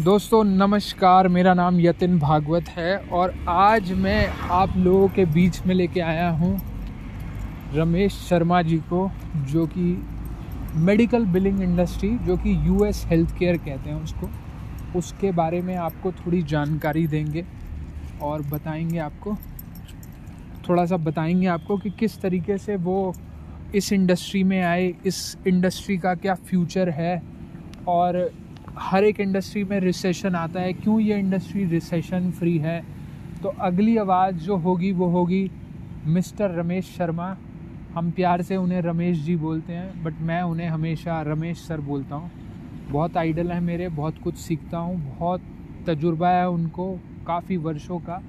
दोस्तों, नमस्कार। मेरा नाम यतिन भागवत है और आज मैं आप लोगों के बीच में लेके आया हूँ रमेश शर्मा जी को, जो कि मेडिकल बिलिंग इंडस्ट्री, जो कि यूएस हेल्थ केयर कहते हैं उसको। उसके बारे में आपको थोड़ी जानकारी देंगे और बताएँगे आपको थोड़ा सा बताएँगे आपको कि किस तरीके से वो इस इंडस्ट्री में आए, इस इंडस्ट्री का क्या फ्यूचर है और हर एक इंडस्ट्री में रिसेशन आता है, क्यों ये इंडस्ट्री रिसेशन फ्री है? तो अगली आवाज़ जो होगी, वो होगी मिस्टर रमेश शर्मा। हम प्यार से उन्हें रमेश जी बोलते हैं बट मैं उन्हें हमेशा रमेश सर बोलता हूँ। बहुत आइडल है मेरे, बहुत कुछ सीखता हूँ, बहुत तजुर्बा है उनको काफ़ी वर्षों का।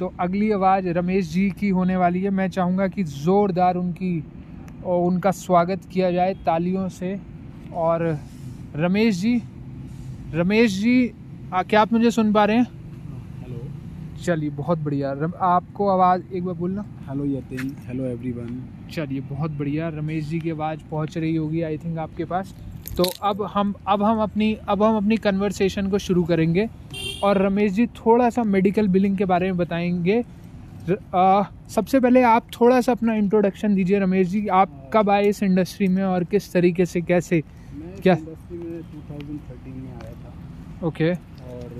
तो अगली आवाज़ रमेश जी की होने वाली है। मैं चाहूँगा कि ज़ोरदार उनकी, उनका स्वागत किया जाए तालियों से। और रमेश जी रमेश जी आ, क्या आप मुझे सुन पा रहे हैं? हेलो। चलिए बहुत बढ़िया। आपको आवाज़ एक बार बोलना। Hello Yatin hello everyone. चलिए बहुत बढ़िया। रमेश जी की आवाज़ पहुँच रही होगी आई थिंक आपके पास। तो अब हम अब हम अपनी अब हम अपनी कन्वर्सेशन को शुरू करेंगे और रमेश जी थोड़ा सा मेडिकल बिलिंग के बारे में बताएँगे। आ, सबसे पहले आप थोड़ा सा अपना इंट्रोडक्शन दीजिए रमेश जी। आप कब आए इस इंडस्ट्री में और किस तरीके से कैसे क्या? इंडस्ट्री में 2013 में आया था ओके और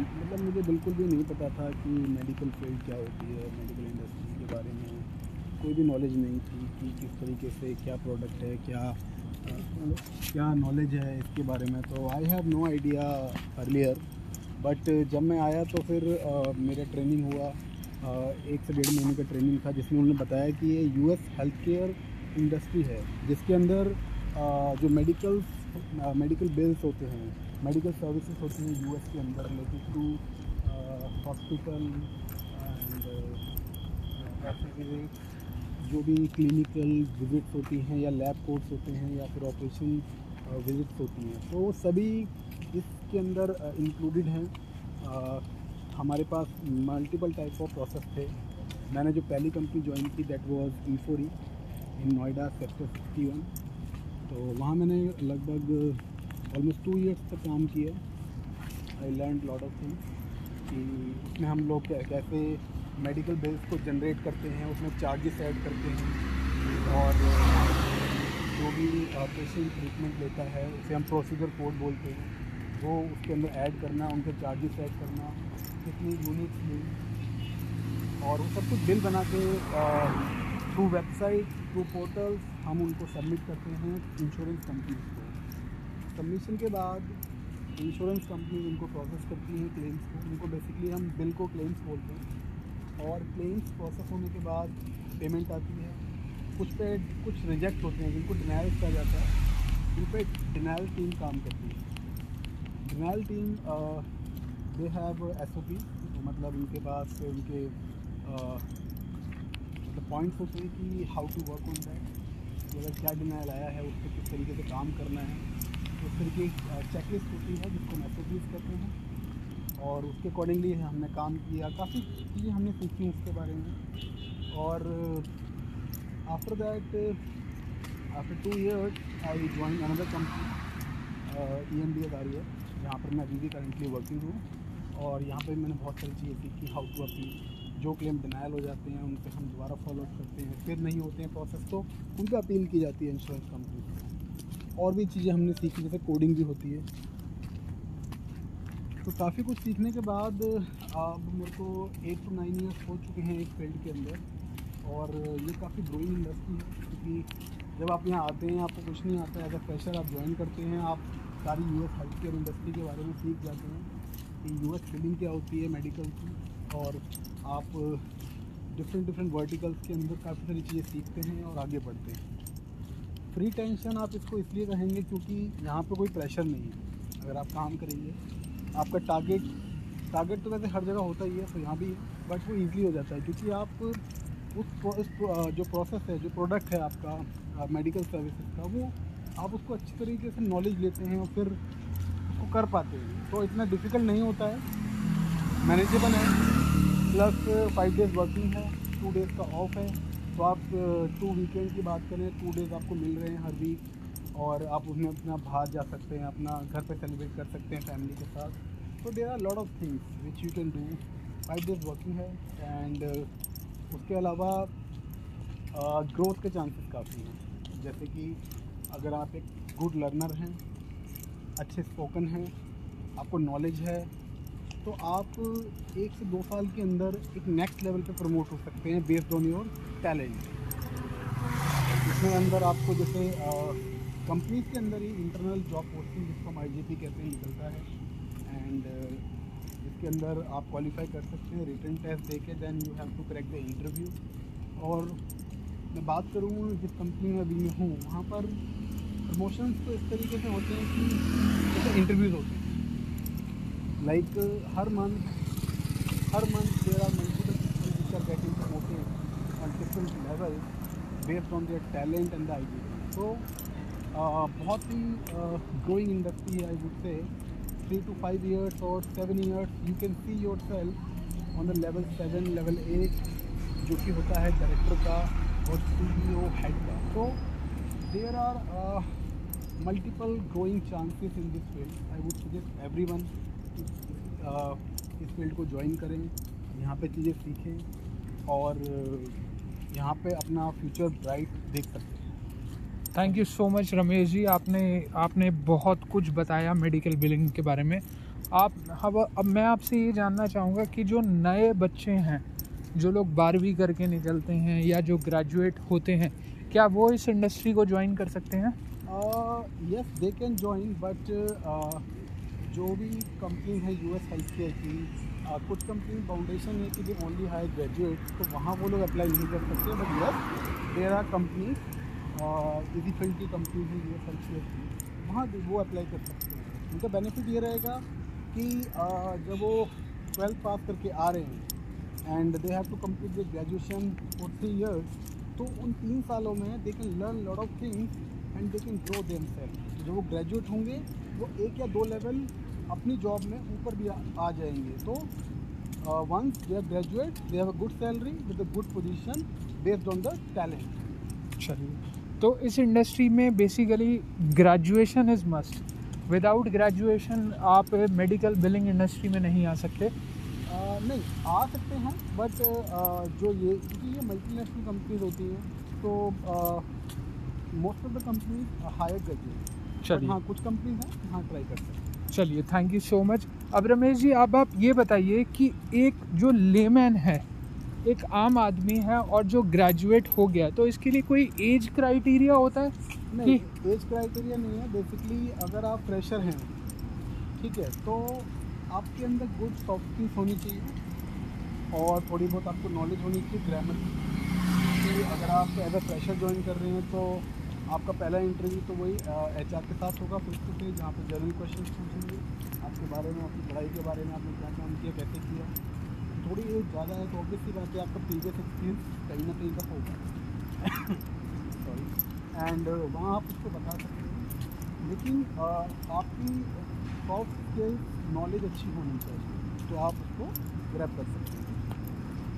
मतलब मुझे बिल्कुल भी नहीं पता था कि मेडिकल फ़ील्ड क्या होती है मेडिकल इंडस्ट्री के बारे में कोई भी नॉलेज नहीं थी कि किस तरीके से क्या प्रोडक्ट है, क्या क्या नॉलेज है इसके बारे में। तो I have no idea earlier but जब मैं आया तो फिर मेरा ट्रेनिंग हुआ। एक से डेढ़ महीने का ट्रेनिंग था जिसमें उन्होंने बताया कि ये यूएस हेल्थ केयर इंडस्ट्री है, जिसके अंदर जो मेडिकल मेडिकल बिल्स होते हैं मेडिकल सर्विसेज़ होती हैं यूएस के अंदर रिलेटेड टू हॉस्पिटल एंड जो भी क्लिनिकल विजिट्स होती हैं या लैब कोर्स होते हैं या फिर ऑपरेशन विजिट्स होती हैं। तो सभी इसके अंदर इंक्लूडेड हैं। हमारे पास मल्टीपल टाइप ऑफ़ प्रोसेस थे। मैंने जो पहली कंपनी ज्वाइन की that was E four in Noida sector sixty one तो वहाँ मैंने लगभग ऑलमोस्ट टू ईयर्स तक काम किया I learn lot of things कि उसमें हम लोग कैसे मेडिकल बिल्स को जनरेट करते हैं, उसमें चार्जेस ऐड करते हैं और जो भी पेशेंट ट्रीटमेंट लेता है, उसे हम प्रोसीजर कोड बोलते हैं। वो उसके अंदर ऐड करना, उनके चार्जेस ऐड करना, कितनी यूनिट्स ली और वो सब कुछ बिल बना के थ्रू वेबसाइट थ्रू पोर्टल्स हम उनको सबमिट करते हैं इंश्योरेंस कंपनी को सबमिशन के बाद इंश्योरेंस कंपनी उनको प्रोसेस करती हैं क्लेम्स को। उनको बेसिकली हम बिल को क्लेम्स बोलते हैं। और क्लेम्स प्रोसेस होने के बाद पेमेंट आती है। कुछ पे कुछ रिजेक्ट होते हैं, जिनको डिनाइल किया जाता है। उन पर डिनाइल टीम काम करती है। Denial team they have S O P मतलब उनके पास उनके मतलब पॉइंट्स होते हैं कि how to work on that अगर क्या डिनाइल आया है, उस पर किस तरीके से काम करना है। उस तरीके की चेकलिस्ट होती है जिसको हम एस कहते हैं। और उसके अकॉर्डिंगली हमने काम किया। काफ़ी चीज़ें हमने सीखी उसके बारे में। और after that after two years I join another company E M B आ रही है जहाँ पर मैं अभी भी करेंटली वर्किंग हूँ। और यहाँ पर मैंने बहुत सारी चीज़ें सीखी हाउ टू अपील जो क्लेम डिनाइल हो जाते हैं, उन पर हम दोबारा फॉलोअप करते हैं। फिर नहीं होते हैं प्रोसेस तो उन पर अपील की जाती है इंश्योरेंस कंपनी और भी चीज़ें हमने सीखी, जैसे कोडिंग भी होती है। तो काफ़ी कुछ सीखने के बाद, अब मेरे को एट टू नाइन ईयर्स हो चुके हैं एक फ़ील्ड के अंदर। और ये काफ़ी ग्रोइंग इंडस्ट्री है, क्योंकि जब आप यहाँ आते हैं, आपको कुछ नहीं आता एज अ फ्रेशर आप ज्वाइन करते हैं, आप सारी U S health care industry के बारे में सीख जाते हैं कि यू एस फील्डिंग क्या होती है मेडिकल की। और आप डिफरेंट डिफरेंट वर्टिकल्स के अंदर काफ़ी सारी चीज़ें सीखते हैं और आगे बढ़ते हैं। फ्री टेंशन आप इसको इसलिए कहेंगे क्योंकि यहाँ पे कोई प्रेशर नहीं है। अगर आप काम करेंगे, आपका टारगेट टारगेट तो वैसे हर जगह होता ही है तो यहाँ भी बट वो ईजिली हो जाता है क्योंकि आप उस जो प्रोसेस है, जो प्रोडक्ट है आपका मेडिकल सर्विसेज़ का, वो आप उसको अच्छी तरीके से नॉलेज लेते हैं और फिर उसको कर पाते हैं। तो इतना डिफ़िकल्ट नहीं होता है। मैनेजेबल है। प्लस फाइव डेज़ वर्किंग है टू डेज़ का ऑफ़ है। तो आप टू वीकेंड की बात करें टू डेज़ आपको मिल रहे हैं हर वीक और आप उसमें अपना बाहर जा सकते हैं, अपना घर पे सेलिब्रेट कर सकते हैं फैमिली के साथ। तो there are lot of things which you can do five days working है एंड उसके अलावा ग्रोथ के चांसेस काफ़ी हैं। जैसे कि अगर आप एक गुड लर्नर हैं, अच्छे स्पोकन हैं, आपको नॉलेज है तो आप एक से दो साल के अंदर एक नेक्स्ट लेवल पे प्रमोट हो सकते हैं बेस्ड ऑन योर टैलेंट इसमें अंदर आपको जैसे कंपनीज़ के अंदर ही इंटरनल जॉब पोस्टिंग जिसको हम आई कहते हैं, निकलता है. एंड इसके अंदर आप क्वालिफाई कर सकते हैं रिटर्न टेस्ट दे के then you have to correct the interview और मैं बात करूँ जिस कंपनी में अभी मैं हूँ, वहाँ पर प्रमोशंस तो इस तरीके से होते हैं कि जैसे इंटरव्यूज़ होते हैं। लाइक हर month her month there are multiple are getting promoted on different level based on their talent and the I तो बहुत ही ग्रोइंग इंडस्ट्री है I would say three to five years और seven years you can see yourself on the level seven level eight जो कि होता है director का और सी हेड का. तो there are multiple growing chances in this field I would suggest everyone इस फ़ील्ड को ज्वाइन करें यहाँ पे चीज़ें सीखें और यहाँ पे अपना फ्यूचर ब्राइट देख सकते हैं। Thank you so much Ramesh ji. आपने आपने बहुत कुछ बताया मेडिकल बिलिंग के बारे में। आप अब अब मैं आपसे ये जानना चाहूँगा कि जो नए बच्चे हैं जो लोग बारहवीं करके निकलते हैं या जो ग्रेजुएट होते हैं क्या वो इस इंडस्ट्री को ज्वाइन कर सकते हैं? Yes they can join but जो भी कंपनी है यूएस हेल्थ केयर की कुछ कंपनी फाउंडेशन है कि दे ओनली हाई ग्रेजुएट तो वहाँ वो लोग अप्लाई नहीं कर सकते but yes there are company easy field की कंपनी है यू एस की, वहाँ वो अप्लाई कर सकते हैं। उनका बेनिफिट ये रहेगा कि जब वो ट्वेल्थ पास करके आ रहे हैं and they have to complete the graduation for three years तो उन तीन सालों में they can learn lot of things and they can grow themselves जब वो ग्रेजुएट होंगे, वो एक या दो लेवल अपनी जॉब में ऊपर भी आ जाएँगे। तो once they are graduate they have a good salary with a good position based on the talent चलिए। तो इस इंडस्ट्री में basically graduation is must without graduation आप मेडिकल बिलिंग इंडस्ट्री में नहीं आ सकते। आ, नहीं आ सकते हैं बट जो ये क्योंकि ये मल्टीनेशनल कंपनीज़ होती हैं तो most of the companies hire graduate हाँ कुछ कंपनीज़ हैं हाँ ट्राई कर सकते चलिए थैंक यू सो मच अब रमेश जी अब आप ये बताइए कि एक जो लेमैन है एक आम आदमी है और जो ग्रेजुएट हो गया तो इसके लिए कोई एज क्राइटेरिया होता है? नहीं एज क्राइटेरिया नहीं है. बेसिकली अगर आप फ्रेशर हैं ठीक है तो आपके अंदर गुड सॉफ्ट स्किल्स होनी चाहिए और थोड़ी बहुत आपको नॉलेज होनी चाहिए ग्रामर की। अगर आप एज अ फ्रेशर ज्वाइन कर रहे हैं तो आपका पहला इंटरव्यू तो वही एचआर के साथ होगा फिर से जहाँ पर जनरल क्वेश्चन पूछेंगे। आपके बारे में, आपकी पढ़ाई के बारे में आपने क्या काम किया, कैसे किया? थोड़ी एज ज़्यादा है तो ऑब्वियसली बात है, आपका प्रीवियस एक्सपीरियंस कहीं ना कहीं का होगा। सॉरी एंड वहाँ आप उसको बता सकते हैं। लेकिन आपकी सॉफ्ट स्किल्स नॉलेज अच्छी होनी चाहिए तो आप उसको ग्रैप कर सकते हैं।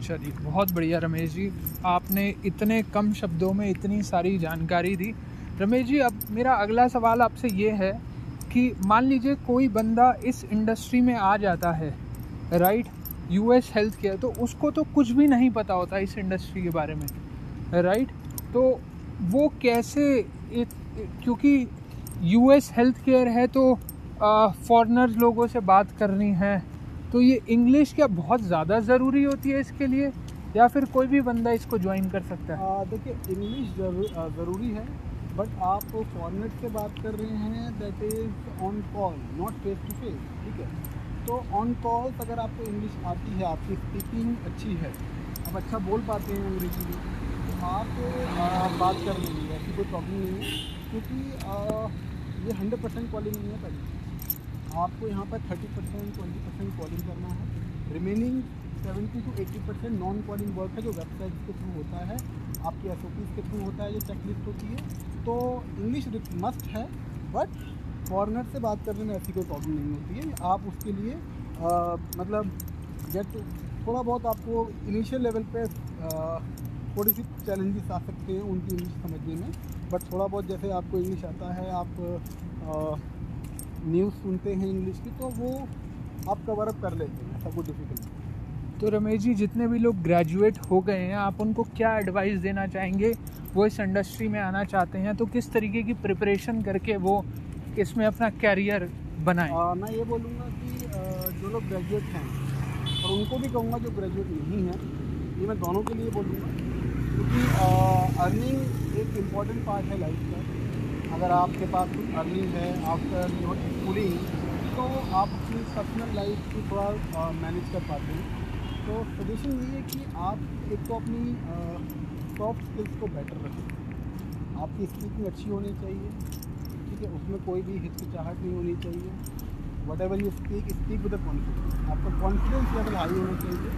चलिए बहुत बढ़िया रमेश जी। आपने इतने कम शब्दों में इतनी सारी जानकारी दी। रमेश जी, अब मेरा अगला सवाल आपसे ये है कि मान लीजिए कोई बंदा इस इंडस्ट्री में आ जाता है, राइट, यूएस हेल्थ केयर तो उसको तो कुछ भी नहीं पता होता इस इंडस्ट्री के बारे में, राइट? तो वो कैसे क्योंकि यूएस हेल्थ केयर है तो फॉरनर लोगों से बात करनी है तो ये इंग्लिश क्या बहुत ज़्यादा ज़रूरी होती है इसके लिए? या फिर कोई भी बंदा इसको ज्वाइन कर सकता है? देखिए इंग्लिश ज़रूरी है बट आप फॉर्मेट से बात कर रहे हैं that is on call not face to face ठीक है? तो ऑन कॉल अगर आपको इंग्लिश आती है, आपकी स्पीकिंग अच्छी है, आप अच्छा बोल पाते हैं अंग्रेज़ी में तो आप बात कर लेंगे, ऐसी कोई प्रॉब्लम नहीं है, क्योंकि ये हंड्रेड परसेंट कॉलिंग नहीं है पहले। आपको यहाँ पर thirty percent twenty percent calling करना है। Remaining seventy to eighty percent non calling work है जो वेबसाइट के थ्रू होता है। आपकी एस के थ्रू होता है ये चेकलिस्ट होती है। तो इंग्लिश मस्ट है बट फॉरनर से बात करने में ऐसी कोई प्रॉब्लम नहीं होती है। आप उसके लिए आ, मतलब गेट थोड़ा बहुत आपको इनिशियल लेवल पे थोड़ी सी चैलेंजेस आ सकते हैं उनकी इंग्लिश समझने में। बट थोड़ा बहुत जैसे आपको इंग्लिश आता है आप न्यूज़ सुनते हैं इंग्लिश की तो वो आप कवर अप कर लेते हैं ऐसा कोई डिफ़िकल्ट तो रमेश जी जितने भी लोग ग्रेजुएट हो गए हैं आप उनको क्या एडवाइस देना चाहेंगे? वो इस इंडस्ट्री में आना चाहते हैं तो किस तरीके की प्रिपरेशन करके वो इसमें अपना कैरियर बनाएँ? मैं ये बोलूँगा कि आ, जो लोग ग्रेजुएट हैं और उनको भी कहूँगा जो ग्रेजुएट नहीं हैं ये मैं दोनों के लिए बोलूँगा क्योंकि अर्निंग एक इंपॉर्टेंट पार्ट है लाइफ का। अगर आपके पास कुछ अर्निंग है आफ्टर योर स्कूलिंग तो आप अपनी पर्सनल लाइफ को थोड़ा मैनेज कर पाते हैं। तो सजेशन ये है कि आप एक तो अपनी सॉफ्ट स्किल्स को बेटर रखें। आपकी स्पीकिंग अच्छी होनी चाहिए, ठीक है? उसमें कोई भी हिचकिचाहट नहीं होनी चाहिए। Whatever you speak speak with confidence आपका कॉन्फिडेंस लेवल हाई होना चाहिए।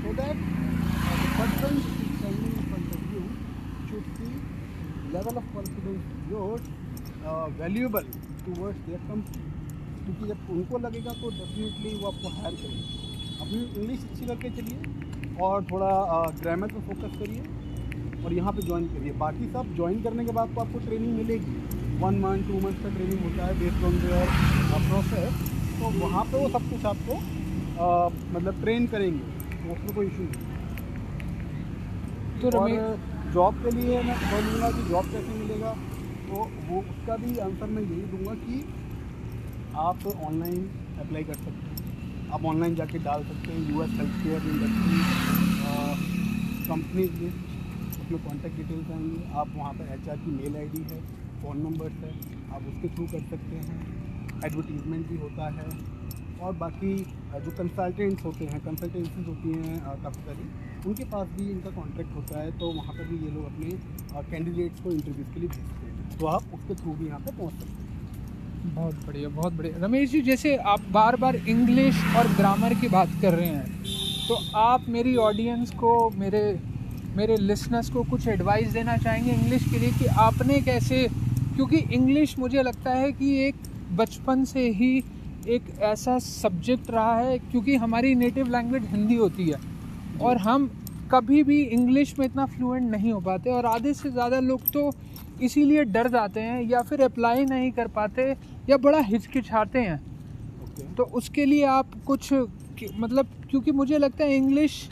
So that person standing in front of you should see of confidence your valuable towards their company क्योंकि जब उनको लगेगा तो डेफिनेटली वो आपको हायर करेंगे। अपनी इंग्लिश अच्छी करके चलिए और थोड़ा ग्रामर uh, पर फोकस करिए और यहाँ पे ज्वाइन करिए। बाकी सब ज्वाइन करने के बाद तो आपको ट्रेनिंग मिलेगी। वन मंथ टू मंथ का ट्रेनिंग होता है बेस्ड ऑन देयर प्रोसेस तो वहाँ पे वो सब कुछ आपको आ, मतलब ट्रेन करेंगे। तो उसमें कोई इशू नहीं। तो जॉब के लिए मैं बोलूँगा कि जॉब कैसे मिलेगा तो वो उसका भी आंसर मैं यही दूँगा कि आप ऑनलाइन अप्लाई कर सकते हैं। आप ऑनलाइन जाके डाल सकते हैं। U S health care industry companies list उसमें कॉन्टैक्ट डिटेल्स आएँगे। आप वहाँ पर एच की मेल आईडी है फ़ोन नंबर्स है, आप उसके थ्रू कर सकते हैं। एडवर्टीज़मेंट भी होता है। और बाकी जो कंसल्टेंट्स होते हैं कंसल्टेंसीज होती हैं काफ़ी सारी, उनके पास भी इनका कॉन्ट्रैक्ट होता है तो वहाँ पर भी ये लोग अपने कैंडिडेट्स को इंटरव्यूज़ के लिए भेजते हैं। तो आप उसके थ्रू भी यहाँ पर पहुँच सकते हैं। बहुत बढ़िया बहुत बढ़िया। रमेश जी, जैसे आप बार बार इंग्लिश और ग्रामर की बात कर रहे हैं तो आप मेरी ऑडियंस को, मेरे मेरे लिसनर्स को कुछ एडवाइस देना चाहेंगे इंग्लिश के लिए कि आपने कैसे, क्योंकि इंग्लिश मुझे लगता है कि एक बचपन से ही एक ऐसा सब्जेक्ट रहा है क्योंकि हमारी नेटिव लैंग्वेज हिंदी होती है। और हम कभी भी इंग्लिश में इतना फ्लुएंट नहीं हो पाते और आधे से ज़्यादा लोग तो इसीलिए डर जाते हैं या फिर अप्लाई नहीं कर पाते या बड़ा हिचकिचाते हैं। तो उसके लिए आप कुछ मतलब क्योंकि मुझे लगता है इंग्लिश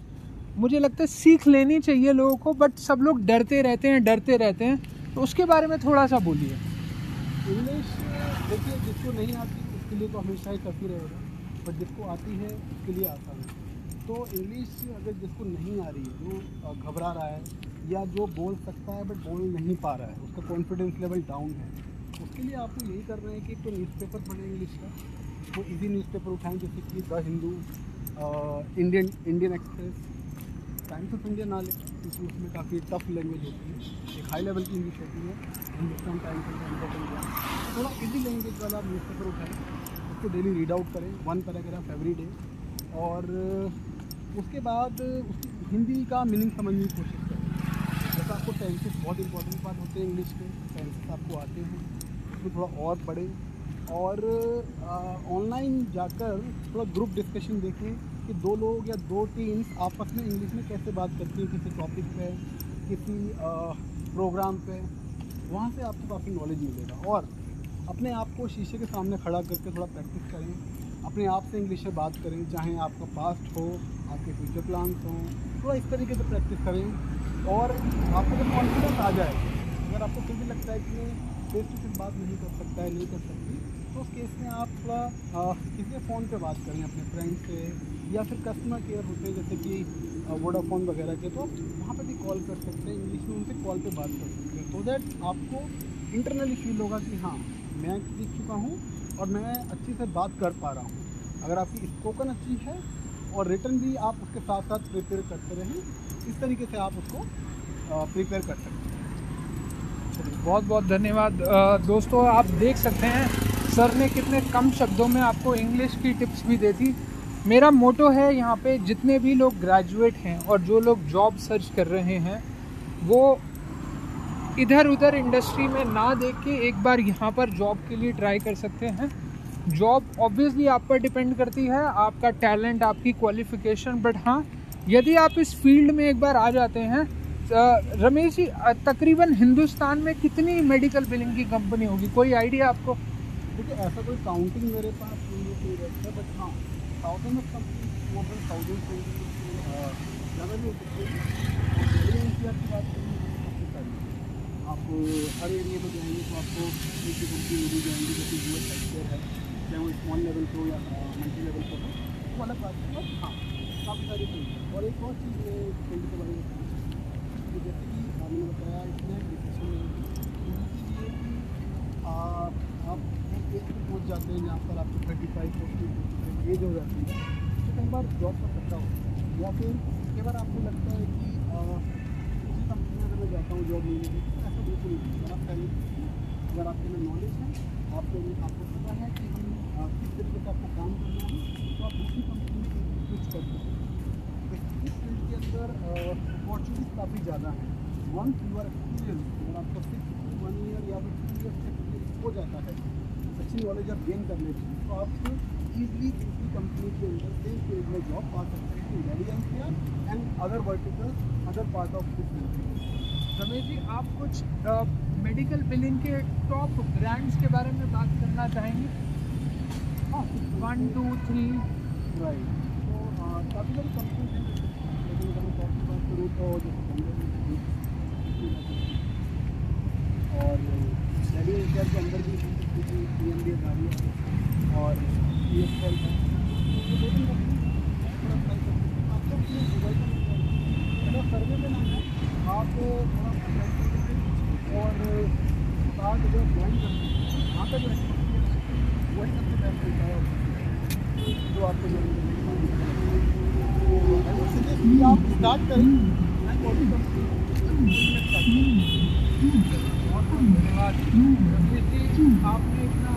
मुझे लगता है सीख लेनी चाहिए लोगों को बट सब लोग डरते रहते हैं डरते रहते हैं। तो उसके बारे में थोड़ा सा बोलिए। इंग्लिश देखिए जिसको नहीं आती उसके लिए तो हमेशा ही टफ रहेगा बट जिसको आती है, उसके लिए आसान है। तो इंग्लिश अगर जिसको नहीं आ रही है जो घबरा रहा है, या जो बोल सकता है बट बोल नहीं पा रहा है, उसका कॉन्फिडेंस लेवल डाउन है, उसके लिए आपको यही करना है कि तो न्यूज़पेपर पढ़ें इंग्लिश का तो इजी न्यूज़पेपर उठाएँ, जैसे कि the Hindu Indian Indian Express Times of India ना लें, क्योंकि उसमें काफ़ी टफ लैंग्वेज होती है, एक हाई लेवल की इंग्लिश होती है हिंदुस्तान टाइम्स ऑफ़ इंडिया थोड़ा इजी लैंग्वेज वाला आप न्यूज़ पेपर उठाएँ। उसको डेली रीड आउट करें वन पैराग्राफ एवरी डे और उसके बाद, उसकी हिंदी का मीनिंग समझने की कोशिश करें। जैसे आपको टेंसेस बहुत इंपॉर्टेंट पार्ट होते हैं इंग्लिश के टेंसेस आपको आते हैं। उसमें थोड़ा और पढ़ें। और ऑनलाइन जाकर थोड़ा ग्रुप डिस्कशन देखें कि दो लोग या दो टीम्स आपस में इंग्लिश में कैसे बात करती हैं, किसी टॉपिक पे, किसी प्रोग्राम पे। वहाँ से आपको काफ़ी नॉलेज मिलेगा। और अपने आप को शीशे के सामने खड़ा करके थोड़ा प्रैक्टिस करें। अपने आप से इंग्लिश में बात करें, चाहे आपका पास्ट हो, आपके फ्यूचर प्लान्स हों, थोड़ा इस तरीके से प्रैक्टिस करें। और आपको जब कॉन्फिडेंस आ जाए, अगर आपको फिर भी लगता है कि फेस टू फेस बात नहीं कर सकता है, नहीं कर सकती तो उस केस में आप थोड़ा किसी फ़ोन पे बात करें, अपने फ्रेंड से, या फिर कस्टमर केयर होते हैं, जैसे कि वोडाफोन वगैरह के तो वहाँ पे भी कॉल कर सकते हैं इंग्लिश में उनसे कॉल पे बात कर सकते हैं तो दैट आपको इंटरनली फील होगा कि हाँ मैं सीख चुका हूँ और मैं अच्छे से बात कर पा रहा हूँ। अगर आपकी स्पोकन अच्छी है और रिटर्न भी आप उसके साथ साथ प्रिपेयर करते रहें, इस तरीके से आप उसको प्रिपेयर कर सकते हैं। बहुत बहुत धन्यवाद। दोस्तों, आप देख सकते हैं, सर ने कितने कम शब्दों में आपको इंग्लिश की टिप्स भी दे दी। मेरा मोटो है यहाँ पे, जितने भी लोग ग्रेजुएट हैं और जो लोग जॉब सर्च कर रहे हैं, वो इधर उधर इंडस्ट्री में ना देख के एक बार यहाँ पर जॉब के लिए ट्राई कर सकते हैं। जॉब ऑब्वियसली आप पर डिपेंड करती है, आपका टैलेंट, आपकी क्वालिफिकेशन बट हाँ यदि आप इस फ़ील्ड में एक बार आ जाते हैं रमेश जी तकरीबन हिंदुस्तान में कितनी मेडिकल बिलिंग की कंपनी होगी? कोई आइडिया आपको? देखिए, ऐसा कोई काउंटिंग मेरे पास नहीं है बट हाँ आप, हर एरिया में जाएँगे तो आपको एक ही कंपनी मिली जाएँगी, जैसे यू एस हेल्थ है, चाहे वो स्मॉल लेवल पर या मल्टी लेवल पर हो, वो अलग बात है। हाँ काफ़ी सारी चीज़ और एक और चीज़ मैं फ़ील्ड के बारे में कि जैसे कि मैंने बताया इसमें डिसीज़न आप एज पे पहुँच जाते हैं, जहाँ पर आपको थर्टी फाइव फोर्टी एज हो जाती है। तो कई बार जॉब का होता है, या फिर कई बार आपको लगता है कि किसी कंपनी में अगर मैं जाता हूँ जॉब लेने के अगर आपके में नॉलेज है, आपको आपको पता है कि हम किस तरीके से आपको काम करना है तो आप दूसरी कंपनी में स्विच कर सकते हैं। इस फ़ील्ड के अंदर अपॉर्चुनिटीज़ काफ़ी ज़्यादा हैं। वंस यू आर एक्सपीरियंस अगर आपको सिक्स वन ईयर या फिर टू ईयर एक्सपीरियंस हो जाता है, अच्छी नॉलेज आप गेन कर लेते हैं तो आप ईजिली दूसरी कंपनी के अंदर सेम फ़ील्ड में जॉब पा सकते हैं daily and other vertical other part of this Ramesh ji आप कुछ मेडिकल बिलिंग के टॉप ब्रांड्स के बारे में बात करना चाहेंगे? हाँ वन टू थ्री राइट तो काफ़ी सारी कंपनी हैं और डेली के अंदर भी पी एम डी आ रही है और पी एस एल है। थोड़ा सर्वे में नाम है। आप और जो ज्वाइन करते हैं वहाँ जो वही सबसे बेस्ट होता है जो आपको तो आप स्टार्ट करें बहुत बहुत धन्यवाद आपने इतना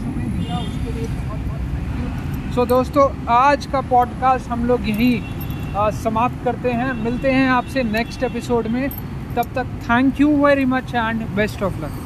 समय दिया उसके लिए बहुत बहुत थैंक यू सो दोस्तों, आज का पॉडकास्ट हम लोग यहीं समाप्त करते हैं। मिलते हैं आपसे नेक्स्ट एपिसोड में। तब तक thank you very much and best of luck